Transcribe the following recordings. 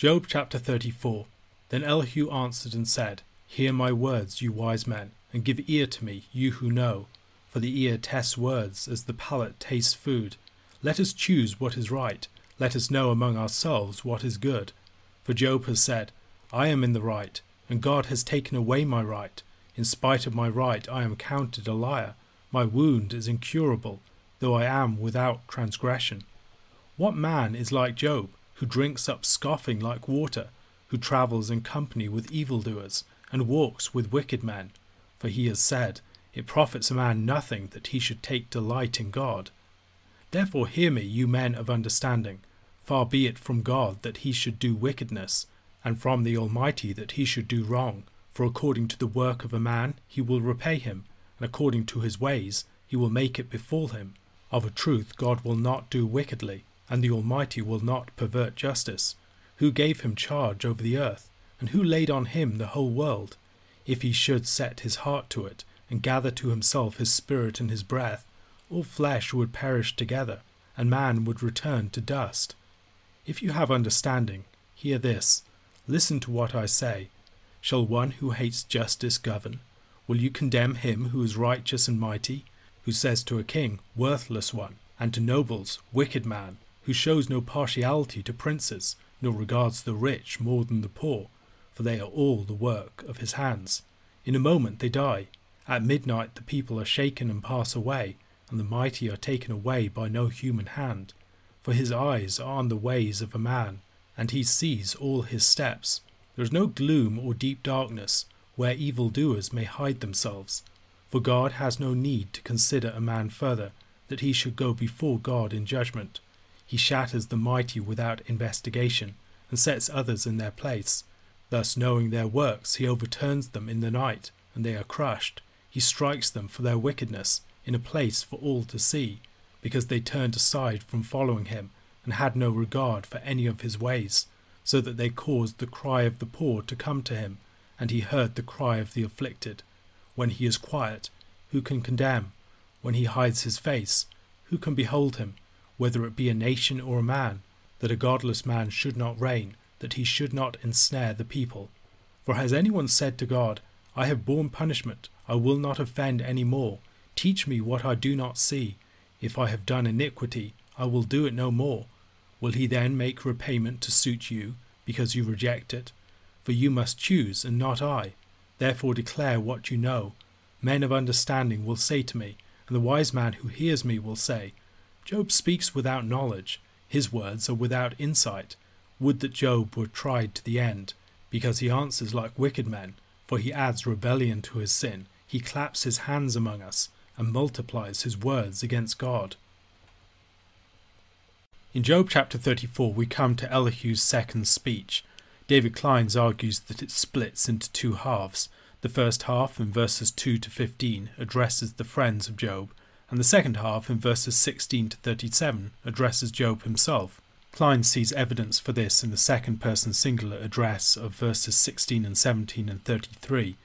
Job chapter 34 Then Elihu answered and said, Hear my words, you wise men, and give ear to me, you who know. For the ear tests words as the palate tastes food. Let us choose what is right. Let us know among ourselves what is good. For Job has said, I am in the right, and God has taken away my right. In spite of my right, I am counted a liar. My wound is incurable, though I am without transgression. What man is like Job? Who drinks up scoffing like water, who travels in company with evildoers, and walks with wicked men. For he has said, It profits a man nothing that he should take delight in God. Therefore hear me, you men of understanding. Far be it from God that he should do wickedness, and from the Almighty that he should do wrong. For according to the work of a man he will repay him, and according to his ways he will make it befall him. Of a truth God will not do wickedly and the Almighty will not pervert justice. Who gave him charge over the earth, and who laid on him the whole world? If he should set his heart to it, and gather to himself his spirit and his breath, all flesh would perish together, and man would return to dust. If you have understanding, hear this. Listen to what I say. Shall one who hates justice govern? Will you condemn him who is righteous and mighty, who says to a king, Worthless one, and to nobles, Wicked man? Who shows no partiality to princes, nor regards the rich more than the poor, for they are all the work of his hands. In a moment they die. At midnight the people are shaken and pass away, and the mighty are taken away by no human hand. For his eyes are on the ways of a man, and he sees all his steps. There is no gloom or deep darkness where evildoers may hide themselves. For God has no need to consider a man further, that he should go before God in judgment. He shatters the mighty without investigation, and sets others in their place. Thus, knowing their works, he overturns them in the night, and they are crushed. He strikes them for their wickedness, in a place for all to see, because they turned aside from following him, and had no regard for any of his ways, so that they caused the cry of the poor to come to him, and he heard the cry of the afflicted. When he is quiet, who can condemn? When he hides his face, who can behold him? Whether it be a nation or a man, that a godless man should not reign, that he should not ensnare the people. For has anyone said to God, I have borne punishment, I will not offend any more. Teach me what I do not see. If I have done iniquity, I will do it no more. Will he then make repayment to suit you, because you reject it? For you must choose, and not I. Therefore declare what you know. Men of understanding will say to me, and the wise man who hears me will say, Job speaks without knowledge, his words are without insight. Would that Job were tried to the end, because he answers like wicked men, for he adds rebellion to his sin. He claps his hands among us, and multiplies his words against God. In Job chapter 34, we come to Elihu's second speech. David Clines argues that it splits into two halves. The first half, in verses 2 to 15, addresses the friends of Job, and the second half, in verses 16 to 37, addresses Job himself. Clines sees evidence for this in the second person singular address of verses 16 and 17 and 33.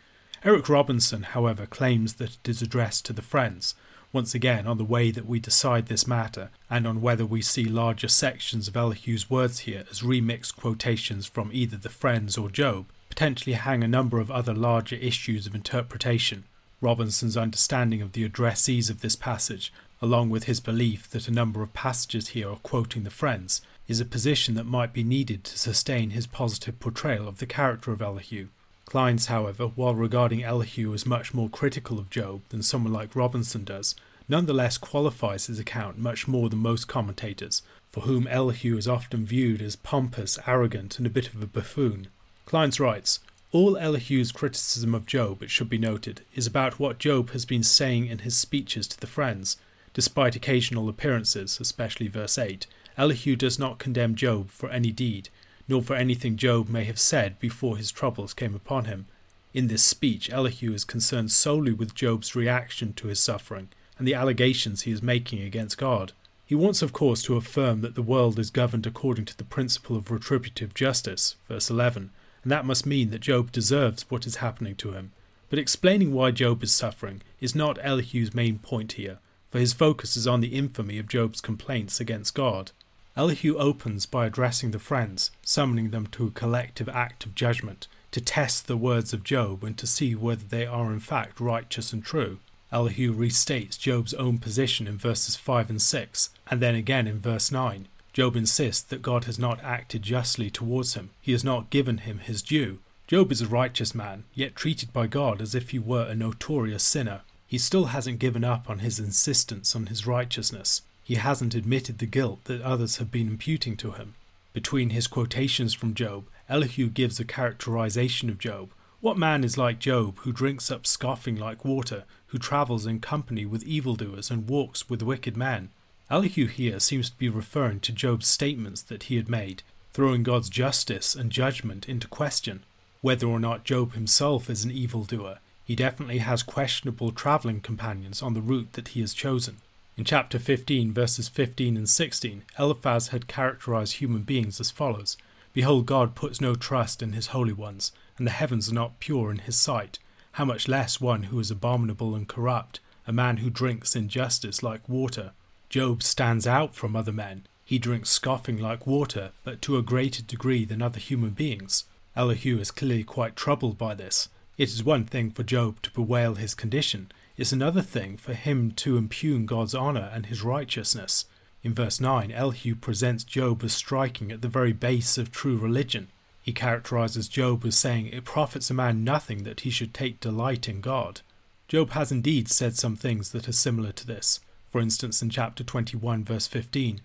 Eric Robinson, however, claims that it is addressed to the friends, once again on the way that we decide this matter, and on whether we see larger sections of Elihu's words here as remixed quotations from either the friends or Job, potentially hang a number of other larger issues of interpretation. Robinson's understanding of the addressees of this passage, along with his belief that a number of passages here are quoting the Friends, is a position that might be needed to sustain his positive portrayal of the character of Elihu. Clines, however, while regarding Elihu as much more critical of Job than someone like Robinson does, nonetheless qualifies his account much more than most commentators, for whom Elihu is often viewed as pompous, arrogant, and a bit of a buffoon. Clines writes, all Elihu's criticism of Job, it should be noted, is about what Job has been saying in his speeches to the friends. Despite occasional appearances, especially verse 8, Elihu does not condemn Job for any deed, nor for anything Job may have said before his troubles came upon him. In this speech, Elihu is concerned solely with Job's reaction to his suffering and the allegations he is making against God. He wants, of course, to affirm that the world is governed according to the principle of retributive justice, verse 11, and that must mean that Job deserves what is happening to him. But explaining why Job is suffering is not Elihu's main point here, for his focus is on the infamy of Job's complaints against God. Elihu opens by addressing the friends, summoning them to a collective act of judgment, to test the words of Job and to see whether they are in fact righteous and true. Elihu restates Job's own position in verses 5 and 6, and then again in verse 9. Job insists that God has not acted justly towards him, he has not given him his due. Job is a righteous man, yet treated by God as if he were a notorious sinner. He still hasn't given up on his insistence on his righteousness. He hasn't admitted the guilt that others have been imputing to him. Between his quotations from Job, Elihu gives a characterization of Job. What man is like Job, who drinks up scoffing like water, who travels in company with evildoers and walks with wicked men? Elihu here seems to be referring to Job's statements that he had made, throwing God's justice and judgment into question. Whether or not Job himself is an evildoer, he definitely has questionable travelling companions on the route that he has chosen. In chapter 15, verses 15 and 16, Eliphaz had characterized human beings as follows Behold, God puts no trust in his holy ones, and the heavens are not pure in his sight. How much less one who is abominable and corrupt, a man who drinks injustice like water. Job stands out from other men. He drinks scoffing like water, but to a greater degree than other human beings. Elihu is clearly quite troubled by this. It is one thing for Job to bewail his condition, it's another thing for him to impugn God's honour and his righteousness. In verse 9, Elihu presents Job as striking at the very base of true religion. He characterizes Job as saying, It profits a man nothing that he should take delight in God. Job has indeed said some things that are similar to this. For instance, in chapter 21, verse 15,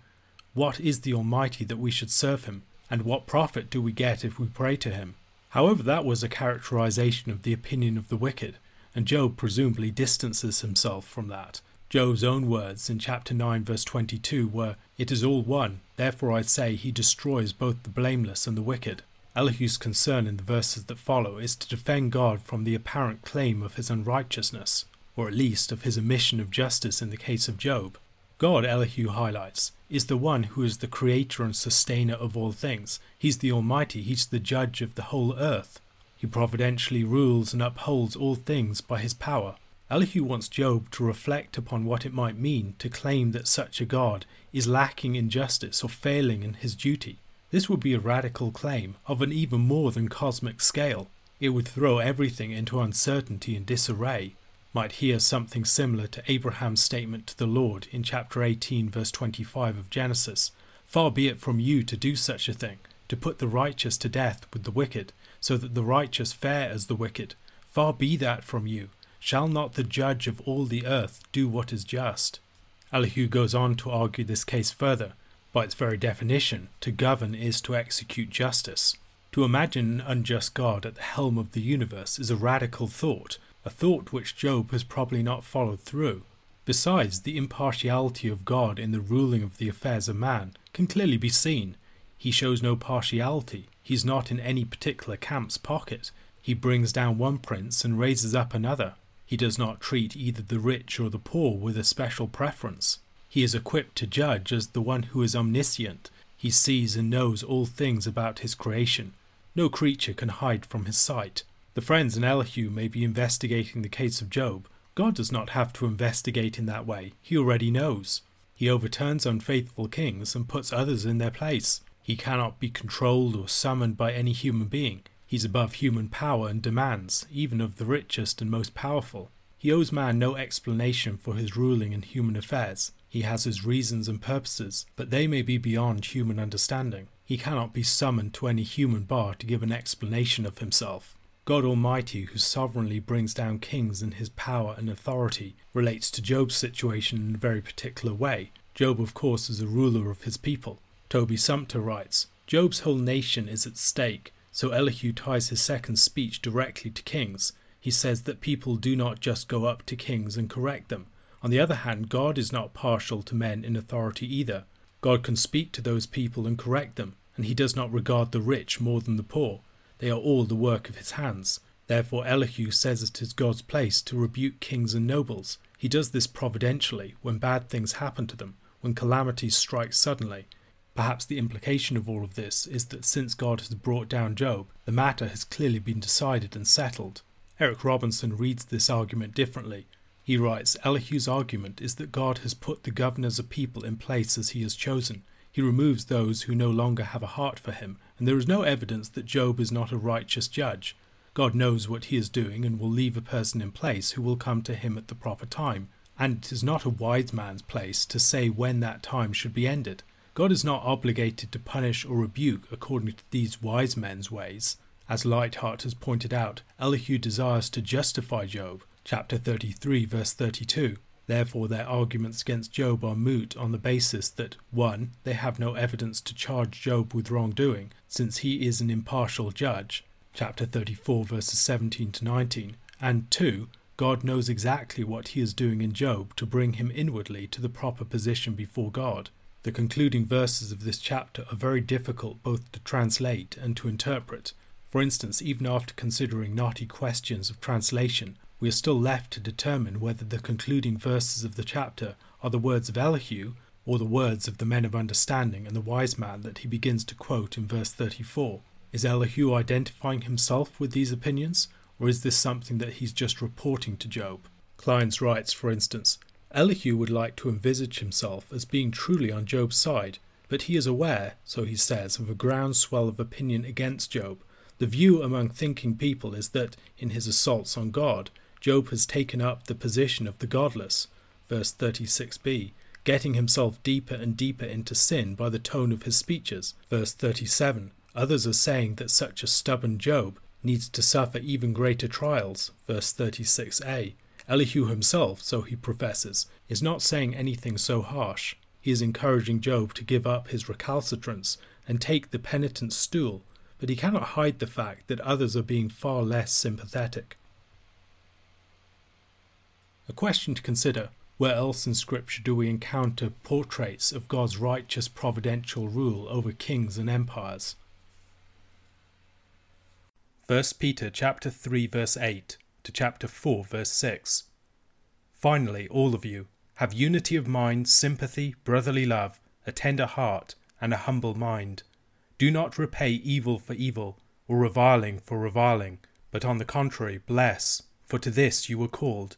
What is the Almighty that we should serve him? And what profit do we get if we pray to him? However, that was a characterization of the opinion of the wicked, and Job presumably distances himself from that. Job's own words in chapter 9, verse 22 were, It is all one, therefore I say he destroys both the blameless and the wicked. Elihu's concern in the verses that follow is to defend God from the apparent claim of his unrighteousness, or at least of his omission of justice in the case of Job. God, Elihu highlights, is the one who is the creator and sustainer of all things. He's the Almighty, He's the judge of the whole earth. He providentially rules and upholds all things by his power. Elihu wants Job to reflect upon what it might mean to claim that such a God is lacking in justice or failing in his duty. This would be a radical claim of an even more than cosmic scale. It would throw everything into uncertainty and disarray. Might hear something similar to Abraham's statement to the Lord in chapter 18, verse 25 of Genesis Far be it from you to do such a thing, to put the righteous to death with the wicked, so that the righteous fare as the wicked. Far be that from you. Shall not the judge of all the earth do what is just? Elihu goes on to argue this case further. By its very definition, to govern is to execute justice. To imagine an unjust God at the helm of the universe is a radical thought, a thought which Job has probably not followed through. Besides, the impartiality of God in the ruling of the affairs of man can clearly be seen. He shows no partiality, he's not in any particular camp's pocket. He brings down one prince and raises up another. He does not treat either the rich or the poor with a special preference. He is equipped to judge as the one who is omniscient. He sees and knows all things about his creation. No creature can hide from his sight. The friends in Elihu may be investigating the case of Job. God does not have to investigate in that way. He already knows. He overturns unfaithful kings and puts others in their place. He cannot be controlled or summoned by any human being. He's above human power and demands, even of the richest and most powerful. He owes man no explanation for his ruling in human affairs. He has his reasons and purposes, but they may be beyond human understanding. He cannot be summoned to any human bar to give an explanation of himself. God Almighty, who sovereignly brings down kings in his power and authority, relates to Job's situation in a very particular way. Job, of course, is a ruler of his people. Toby Sumpter writes Job's whole nation is at stake, so Elihu ties his second speech directly to kings. He says that people do not just go up to kings and correct them. On the other hand, God is not partial to men in authority either. God can speak to those people and correct them, and he does not regard the rich more than the poor. They are all the work of his hands. Therefore, Elihu says it is God's place to rebuke kings and nobles. He does this providentially when bad things happen to them, when calamities strike suddenly, Perhaps the implication of all of this is that since God has brought down Job, the matter has clearly been decided and settled. Eric Robinson reads this argument differently. He writes Elihu's argument is that God has put the governors of people in place as he has chosen. He removes those who no longer have a heart for him, and there is no evidence that Job is not a righteous judge. God knows what he is doing and will leave a person in place who will come to him at the proper time, and it is not a wise man's place to say when that time should be ended. God is not obligated to punish or rebuke according to these wise men's ways. As Leithart has pointed out, Elihu desires to justify Job, chapter 33, verse 32. Therefore, their arguments against Job are moot on the basis that 1. They have no evidence to charge Job with wrongdoing, since he is an impartial judge, chapter 34, verses 17 to 19, and 2. God knows exactly what he is doing in Job to bring him inwardly to the proper position before God. The concluding verses of this chapter are very difficult both to translate and to interpret. For instance, even after considering knotty questions of translation, we are still left to determine whether the concluding verses of the chapter are the words of Elihu or the words of the men of understanding and the wise man that he begins to quote in verse 34. Is Elihu identifying himself with these opinions, or is this something that he's just reporting to Job? Clines writes, for instance, Elihu would like to envisage himself as being truly on Job's side, but he is aware, so he says, of a groundswell of opinion against Job. The view among thinking people is that, in his assaults on God, Job has taken up the position of the godless, verse 36b, getting himself deeper and deeper into sin by the tone of his speeches, verse 37. Others are saying that such a stubborn Job needs to suffer even greater trials, verse 36a. Elihu himself, so he professes, is not saying anything so harsh. He is encouraging Job to give up his recalcitrance and take the penitent's stool, but he cannot hide the fact that others are being far less sympathetic. A question to consider where else in Scripture do we encounter portraits of God's righteous providential rule over kings and empires? 1 Peter chapter 3 verse 8 to chapter 4 verse 6. Finally, all of you, have unity of mind, sympathy, brotherly love, a tender heart, and a humble mind. Do not repay evil for evil, or reviling for reviling, but on the contrary, bless, for to this you were called,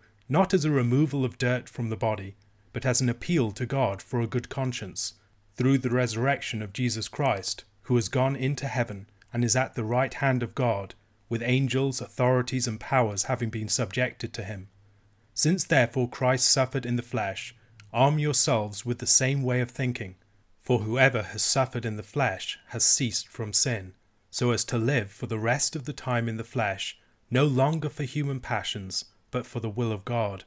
not as a removal of dirt from the body, but as an appeal to God for a good conscience, through the resurrection of Jesus Christ, who has gone into heaven and is at the right hand of God, with angels, authorities, and powers having been subjected to him. Since therefore Christ suffered in the flesh, arm yourselves with the same way of thinking. For whoever has suffered in the flesh has ceased from sin, so as to live for the rest of the time in the flesh, no longer for human passions, but for the will of God.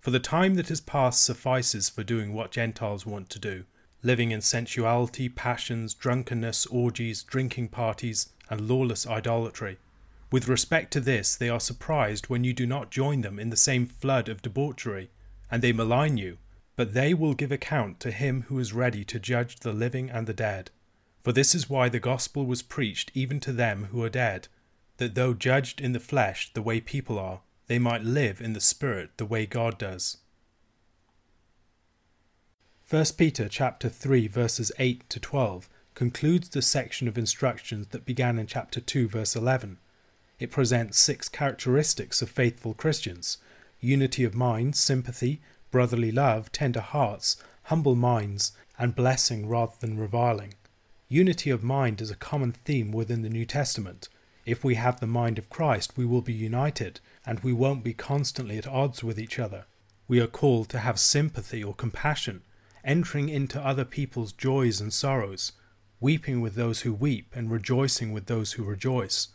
For the time that has passed suffices for doing what Gentiles want to do, living in sensuality, passions, drunkenness, orgies, drinking parties, and lawless idolatry. With respect to this, they are surprised when you do not join them in the same flood of debauchery, and they malign you, but they will give account to him who is ready to judge the living and the dead. For this is why the gospel was preached even to them who are dead, that though judged in the flesh the way people are, they might live in the Spirit the way God does. 1 Peter chapter 3 verses 8 to 12 concludes the section of instructions that began in chapter 2, verse 11. It presents six characteristics of faithful Christians unity of mind, sympathy, brotherly love, tender hearts, humble minds, and blessing rather than reviling. Unity of mind is a common theme within the New Testament. If we have the mind of Christ, we will be united, and we won't be constantly at odds with each other. We are called to have sympathy or compassion, entering into other people's joys and sorrows, weeping with those who weep, and rejoicing with those who rejoice.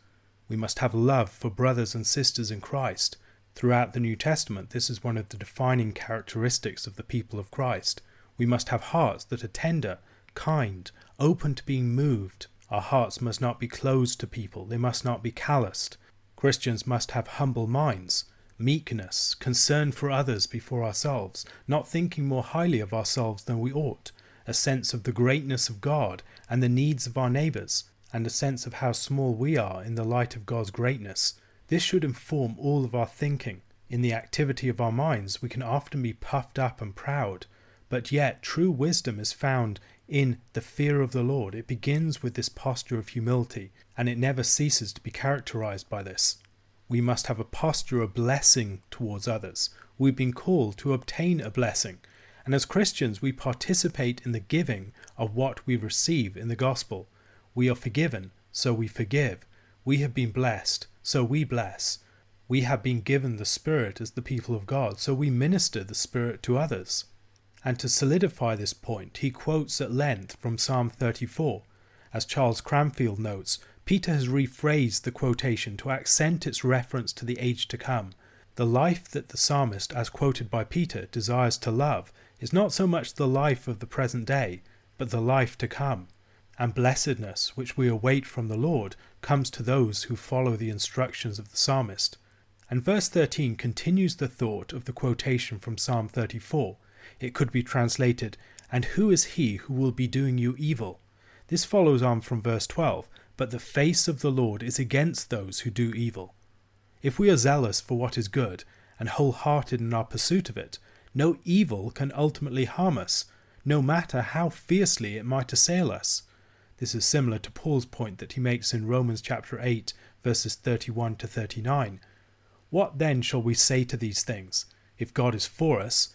We must have love for brothers and sisters in Christ. Throughout the New Testament, this is one of the defining characteristics of the people of Christ. We must have hearts that are tender, kind, open to being moved. Our hearts must not be closed to people, they must not be calloused. Christians must have humble minds, meekness, concern for others before ourselves, not thinking more highly of ourselves than we ought, a sense of the greatness of God and the needs of our neighbours, and a sense of how small we are in the light of God's greatness. This should inform all of our thinking. In the activity of our minds, we can often be puffed up and proud, but yet true wisdom is found in the fear of the Lord. It begins with this posture of humility, and it never ceases to be characterized by this. We must have a posture of blessing towards others. We've been called to obtain a blessing, and as Christians, we participate in the giving of what we receive in the gospel. We are forgiven, so we forgive. We have been blessed, so we bless. We have been given the Spirit as the people of God, so we minister the Spirit to others. And to solidify this point, he quotes at length from Psalm 34. As Charles Cranfield notes, Peter has rephrased the quotation to accent its reference to the age to come. The life that the psalmist, as quoted by Peter, desires to love is not so much the life of the present day, but the life to come. And blessedness, which we await from the Lord, comes to those who follow the instructions of the psalmist. And verse 13 continues the thought of the quotation from Psalm 34. It could be translated, And who is he who will be doing you evil? This follows on from verse 12, But the face of the Lord is against those who do evil. If we are zealous for what is good, and wholehearted in our pursuit of it, no evil can ultimately harm us, no matter how fiercely it might assail us. This is similar to Paul's point that he makes in Romans chapter 8, verses 31 to 39. What then shall we say to these things? If God is for us,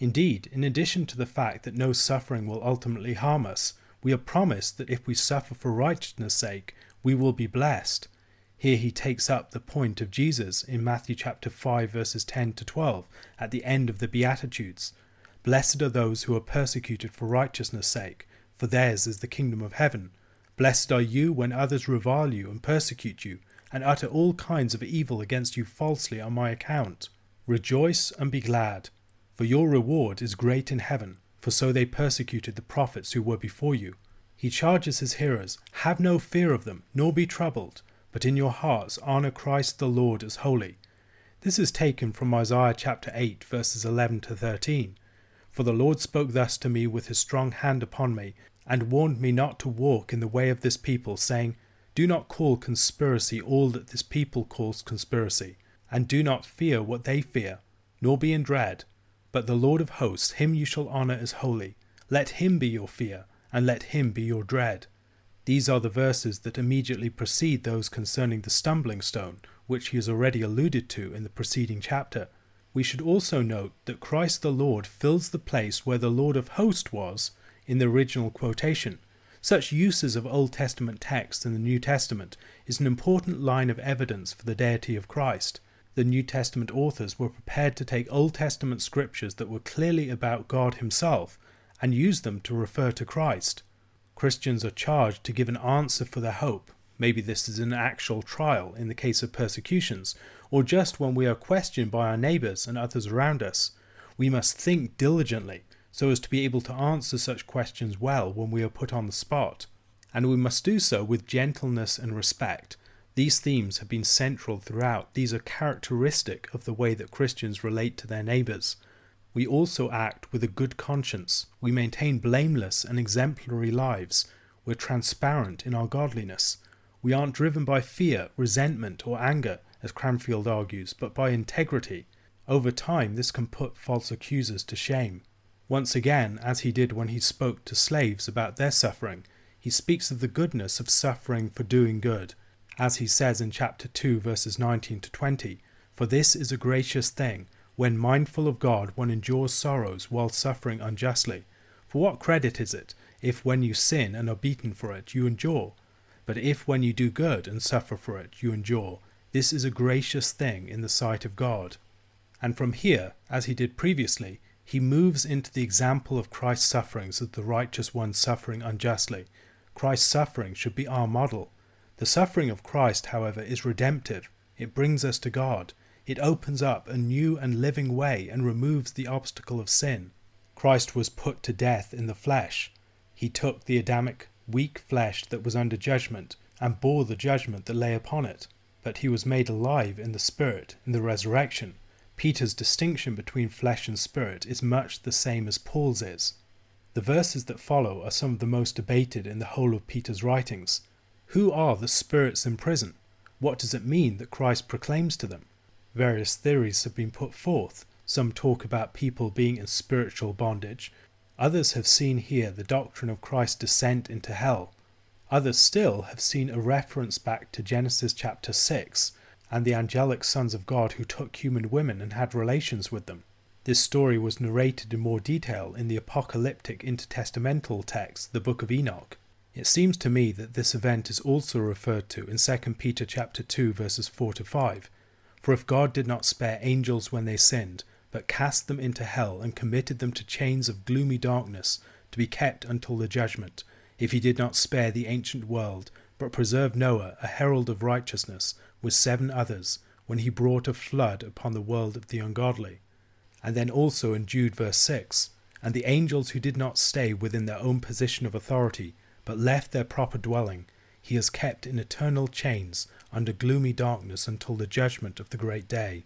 Indeed, in addition to the fact that no suffering will ultimately harm us, we are promised that if we suffer for righteousness' sake, we will be blessed. Here he takes up the point of Jesus in Matthew chapter 5 verses 10 to 12 at the end of the Beatitudes. Blessed are those who are persecuted for righteousness' sake, for theirs is the kingdom of heaven. Blessed are you when others revile you and persecute you, and utter all kinds of evil against you falsely on my account. Rejoice and be glad, for your reward is great in heaven, for so they persecuted the prophets who were before you. He charges his hearers, Have no fear of them, nor be troubled, but in your hearts honour Christ the Lord as holy. This is taken from Isaiah chapter 8, verses 11 to 13. For the Lord spoke thus to me with his strong hand upon me, and warned me not to walk in the way of this people, saying, Do not call conspiracy all that this people calls conspiracy, and do not fear what they fear, nor be in dread. But the Lord of hosts, him you shall honour as holy. Let him be your fear, and let him be your dread. These are the verses that immediately precede those concerning the stumbling stone, which he has already alluded to in the preceding chapter. We should also note that Christ the Lord fills the place where the Lord of hosts was in the original quotation. Such uses of Old Testament texts in the New Testament is an important line of evidence for the deity of Christ. The New Testament authors were prepared to take Old Testament scriptures that were clearly about God Himself and use them to refer to Christ. Christians are charged to give an answer for their hope. Maybe this is an actual trial in the case of persecutions, or just when we are questioned by our neighbours and others around us. We must think diligently so as to be able to answer such questions well when we are put on the spot. And we must do so with gentleness and respect. These themes have been central throughout. These are characteristic of the way that Christians relate to their neighbours. We also act with a good conscience. We maintain blameless and exemplary lives. We're transparent in our godliness. We aren't driven by fear, resentment, or anger, as Cranfield argues, but by integrity. Over time, this can put false accusers to shame. Once again, as he did when he spoke to slaves about their suffering, he speaks of the goodness of suffering for doing good, as he says in chapter 2, verses 19 to 20 For this is a gracious thing, when mindful of God one endures sorrows while suffering unjustly. For what credit is it, if when you sin and are beaten for it, you endure? But if when you do good and suffer for it, you endure, this is a gracious thing in the sight of God. And from here, as he did previously, he moves into the example of Christ's sufferings as the righteous one suffering unjustly. Christ's suffering should be our model. The suffering of Christ, however, is redemptive. It brings us to God. It opens up a new and living way and removes the obstacle of sin. Christ was put to death in the flesh. He took the Adamic, weak flesh that was under judgment and bore the judgment that lay upon it. But he was made alive in the Spirit in the resurrection. Peter's distinction between flesh and spirit is much the same as Paul's is. The verses that follow are some of the most debated in the whole of Peter's writings. Who are the spirits in prison? What does it mean that Christ proclaims to them? Various theories have been put forth. Some talk about people being in spiritual bondage. Others have seen here the doctrine of Christ's descent into hell. Others still have seen a reference back to Genesis chapter 6 and the angelic sons of God who took human women and had relations with them. This story was narrated in more detail in the apocalyptic intertestamental text, the Book of Enoch. It seems to me that this event is also referred to in 2 Peter chapter 2 verses 4 to 5. For if God did not spare angels when they sinned, but cast them into hell and committed them to chains of gloomy darkness to be kept until the judgment, if he did not spare the ancient world, but preserved Noah, a herald of righteousness, with seven others, when he brought a flood upon the world of the ungodly. And then also in Jude verse 6 And the angels who did not stay within their own position of authority, but left their proper dwelling, he is kept in eternal chains under gloomy darkness until the judgment of the great day.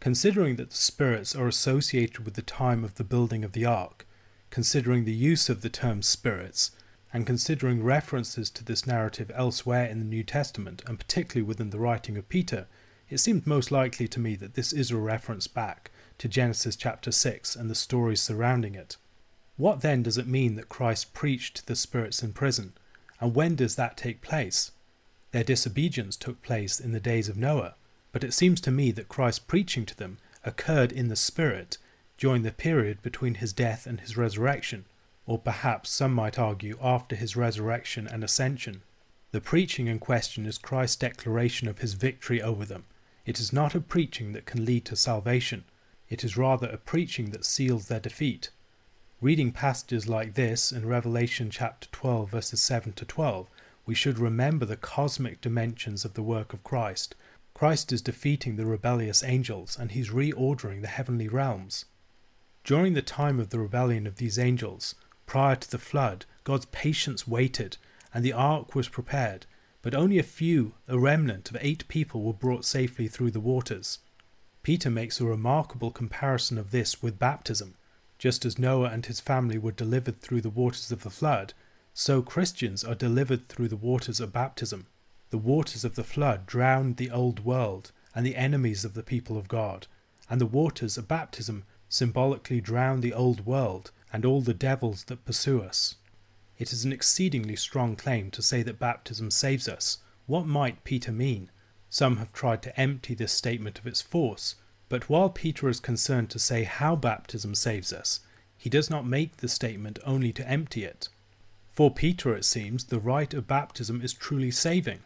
Considering that the spirits are associated with the time of the building of the ark, considering the use of the term spirits, and considering references to this narrative elsewhere in the New Testament, and particularly within the writing of Peter, it seemed most likely to me that this is a reference back to Genesis chapter 6 and the stories surrounding it. What then does it mean that Christ preached to the spirits in prison, and when does that take place? Their disobedience took place in the days of Noah, but it seems to me that Christ's preaching to them occurred in the Spirit during the period between his death and his resurrection, or perhaps some might argue after his resurrection and ascension. The preaching in question is Christ's declaration of his victory over them. It is not a preaching that can lead to salvation, it is rather a preaching that seals their defeat. Reading passages like this in Revelation chapter 12, verses 7 to 12, we should remember the cosmic dimensions of the work of Christ. Christ is defeating the rebellious angels and he's reordering the heavenly realms. During the time of the rebellion of these angels, Prior to the flood, God's patience waited, and the ark was prepared, but only a few, a remnant of eight people, were brought safely through the waters. Peter makes a remarkable comparison of this with baptism. Just as Noah and his family were delivered through the waters of the flood, so Christians are delivered through the waters of baptism. The waters of the flood drowned the old world and the enemies of the people of God, and the waters of baptism symbolically drown the old world and all the devils that pursue us. It is an exceedingly strong claim to say that baptism saves us. What might Peter mean? Some have tried to empty this statement of its force, but while Peter is concerned to say how baptism saves us, he does not make the statement only to empty it. For Peter, it seems, the rite of baptism is truly saving.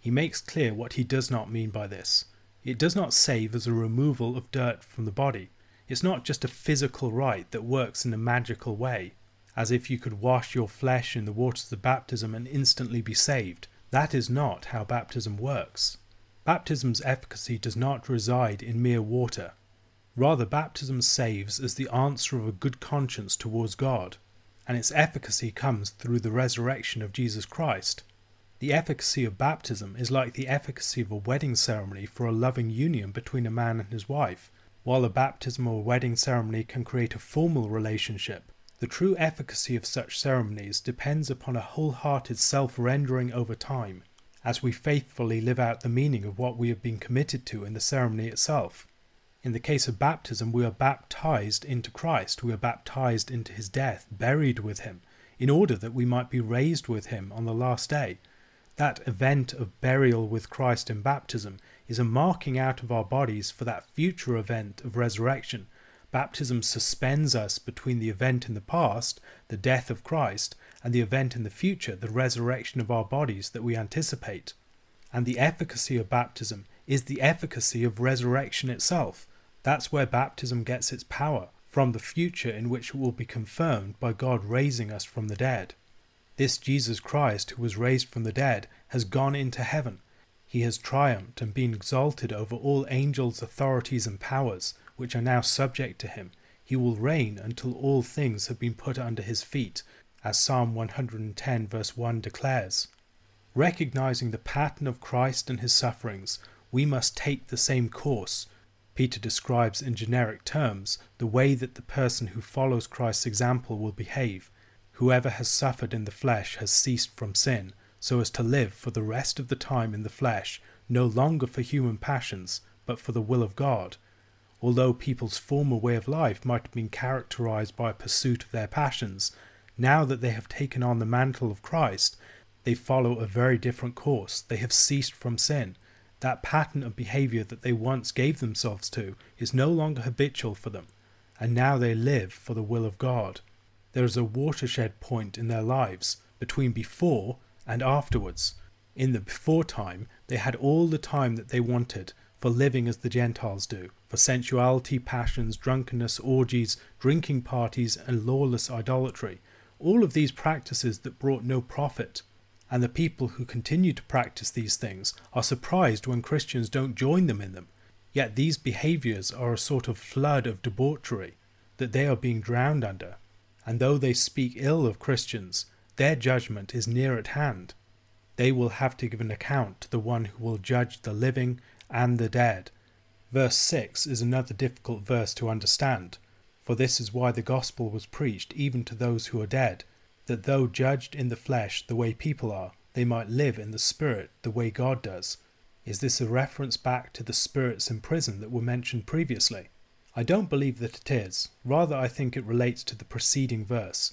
He makes clear what he does not mean by this. It does not save as a removal of dirt from the body. It's not just a physical rite that works in a magical way, as if you could wash your flesh in the waters of baptism and instantly be saved. That is not how baptism works. Baptism's efficacy does not reside in mere water. Rather, baptism saves as the answer of a good conscience towards God, and its efficacy comes through the resurrection of Jesus Christ. The efficacy of baptism is like the efficacy of a wedding ceremony for a loving union between a man and his wife. While a baptism or wedding ceremony can create a formal relationship, the true efficacy of such ceremonies depends upon a wholehearted self rendering over time, as we faithfully live out the meaning of what we have been committed to in the ceremony itself. In the case of baptism, we are baptized into Christ, we are baptized into his death, buried with him, in order that we might be raised with him on the last day. That event of burial with Christ in baptism is a marking out of our bodies for that future event of resurrection. Baptism suspends us between the event in the past, the death of Christ, and the event in the future, the resurrection of our bodies that we anticipate. And the efficacy of baptism is the efficacy of resurrection itself. That's where baptism gets its power, from the future in which it will be confirmed by God raising us from the dead. This Jesus Christ, who was raised from the dead, has gone into heaven. He has triumphed and been exalted over all angels, authorities, and powers, which are now subject to him. He will reign until all things have been put under his feet, as Psalm 110, verse 1 declares. Recognizing the pattern of Christ and his sufferings, we must take the same course. Peter describes in generic terms the way that the person who follows Christ's example will behave. Whoever has suffered in the flesh has ceased from sin, so as to live for the rest of the time in the flesh, no longer for human passions, but for the will of God. Although people's former way of life might have been characterized by a pursuit of their passions, now that they have taken on the mantle of Christ, they follow a very different course. They have ceased from sin. That pattern of behavior that they once gave themselves to is no longer habitual for them, and now they live for the will of God. There is a watershed point in their lives between before and afterwards. In the before time, they had all the time that they wanted for living as the Gentiles do, for sensuality, passions, drunkenness, orgies, drinking parties, and lawless idolatry. All of these practices that brought no profit and the people who continue to practice these things are surprised when Christians don't join them in them. Yet these behaviors are a sort of flood of debauchery that they are being drowned under, and though they speak ill of Christians, their judgment is near at hand. They will have to give an account to the one who will judge the living and the dead. Verse 6 is another difficult verse to understand, for this is why the gospel was preached even to those who are dead, that though judged in the flesh the way people are, they might live in the spirit the way God does. Is this a reference back to the spirits in prison that were mentioned previously? I don't believe that it is. Rather, I think it relates to the preceding verse.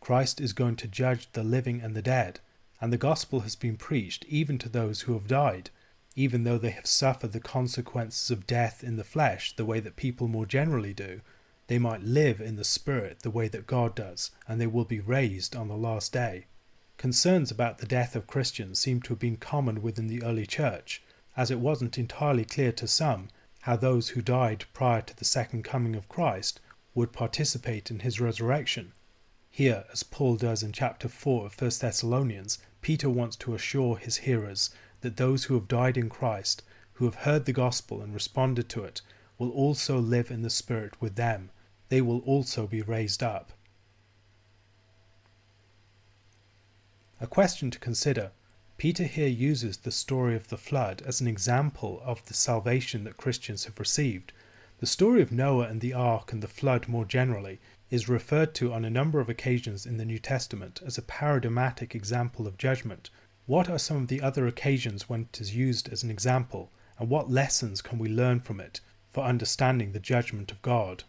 Christ is going to judge the living and the dead, and the gospel has been preached even to those who have died, even though they have suffered the consequences of death in the flesh the way that people more generally do, they might live in the Spirit the way that God does, and they will be raised on the last day. Concerns about the death of Christians seem to have been common within the early church, as it wasn't entirely clear to some how those who died prior to the second coming of Christ would participate in his resurrection. Here, as Paul does in chapter 4 of 1 Thessalonians, Peter wants to assure his hearers that those who have died in Christ, who have heard the gospel and responded to it, will also live in the Spirit with them they will also be raised up. A question to consider. Peter here uses the story of the flood as an example of the salvation that Christians have received. The story of Noah and the ark and the flood more generally is referred to on a number of occasions in the New Testament as a paradigmatic example of judgment. What are some of the other occasions when it is used as an example, and what lessons can we learn from it for understanding the judgment of God?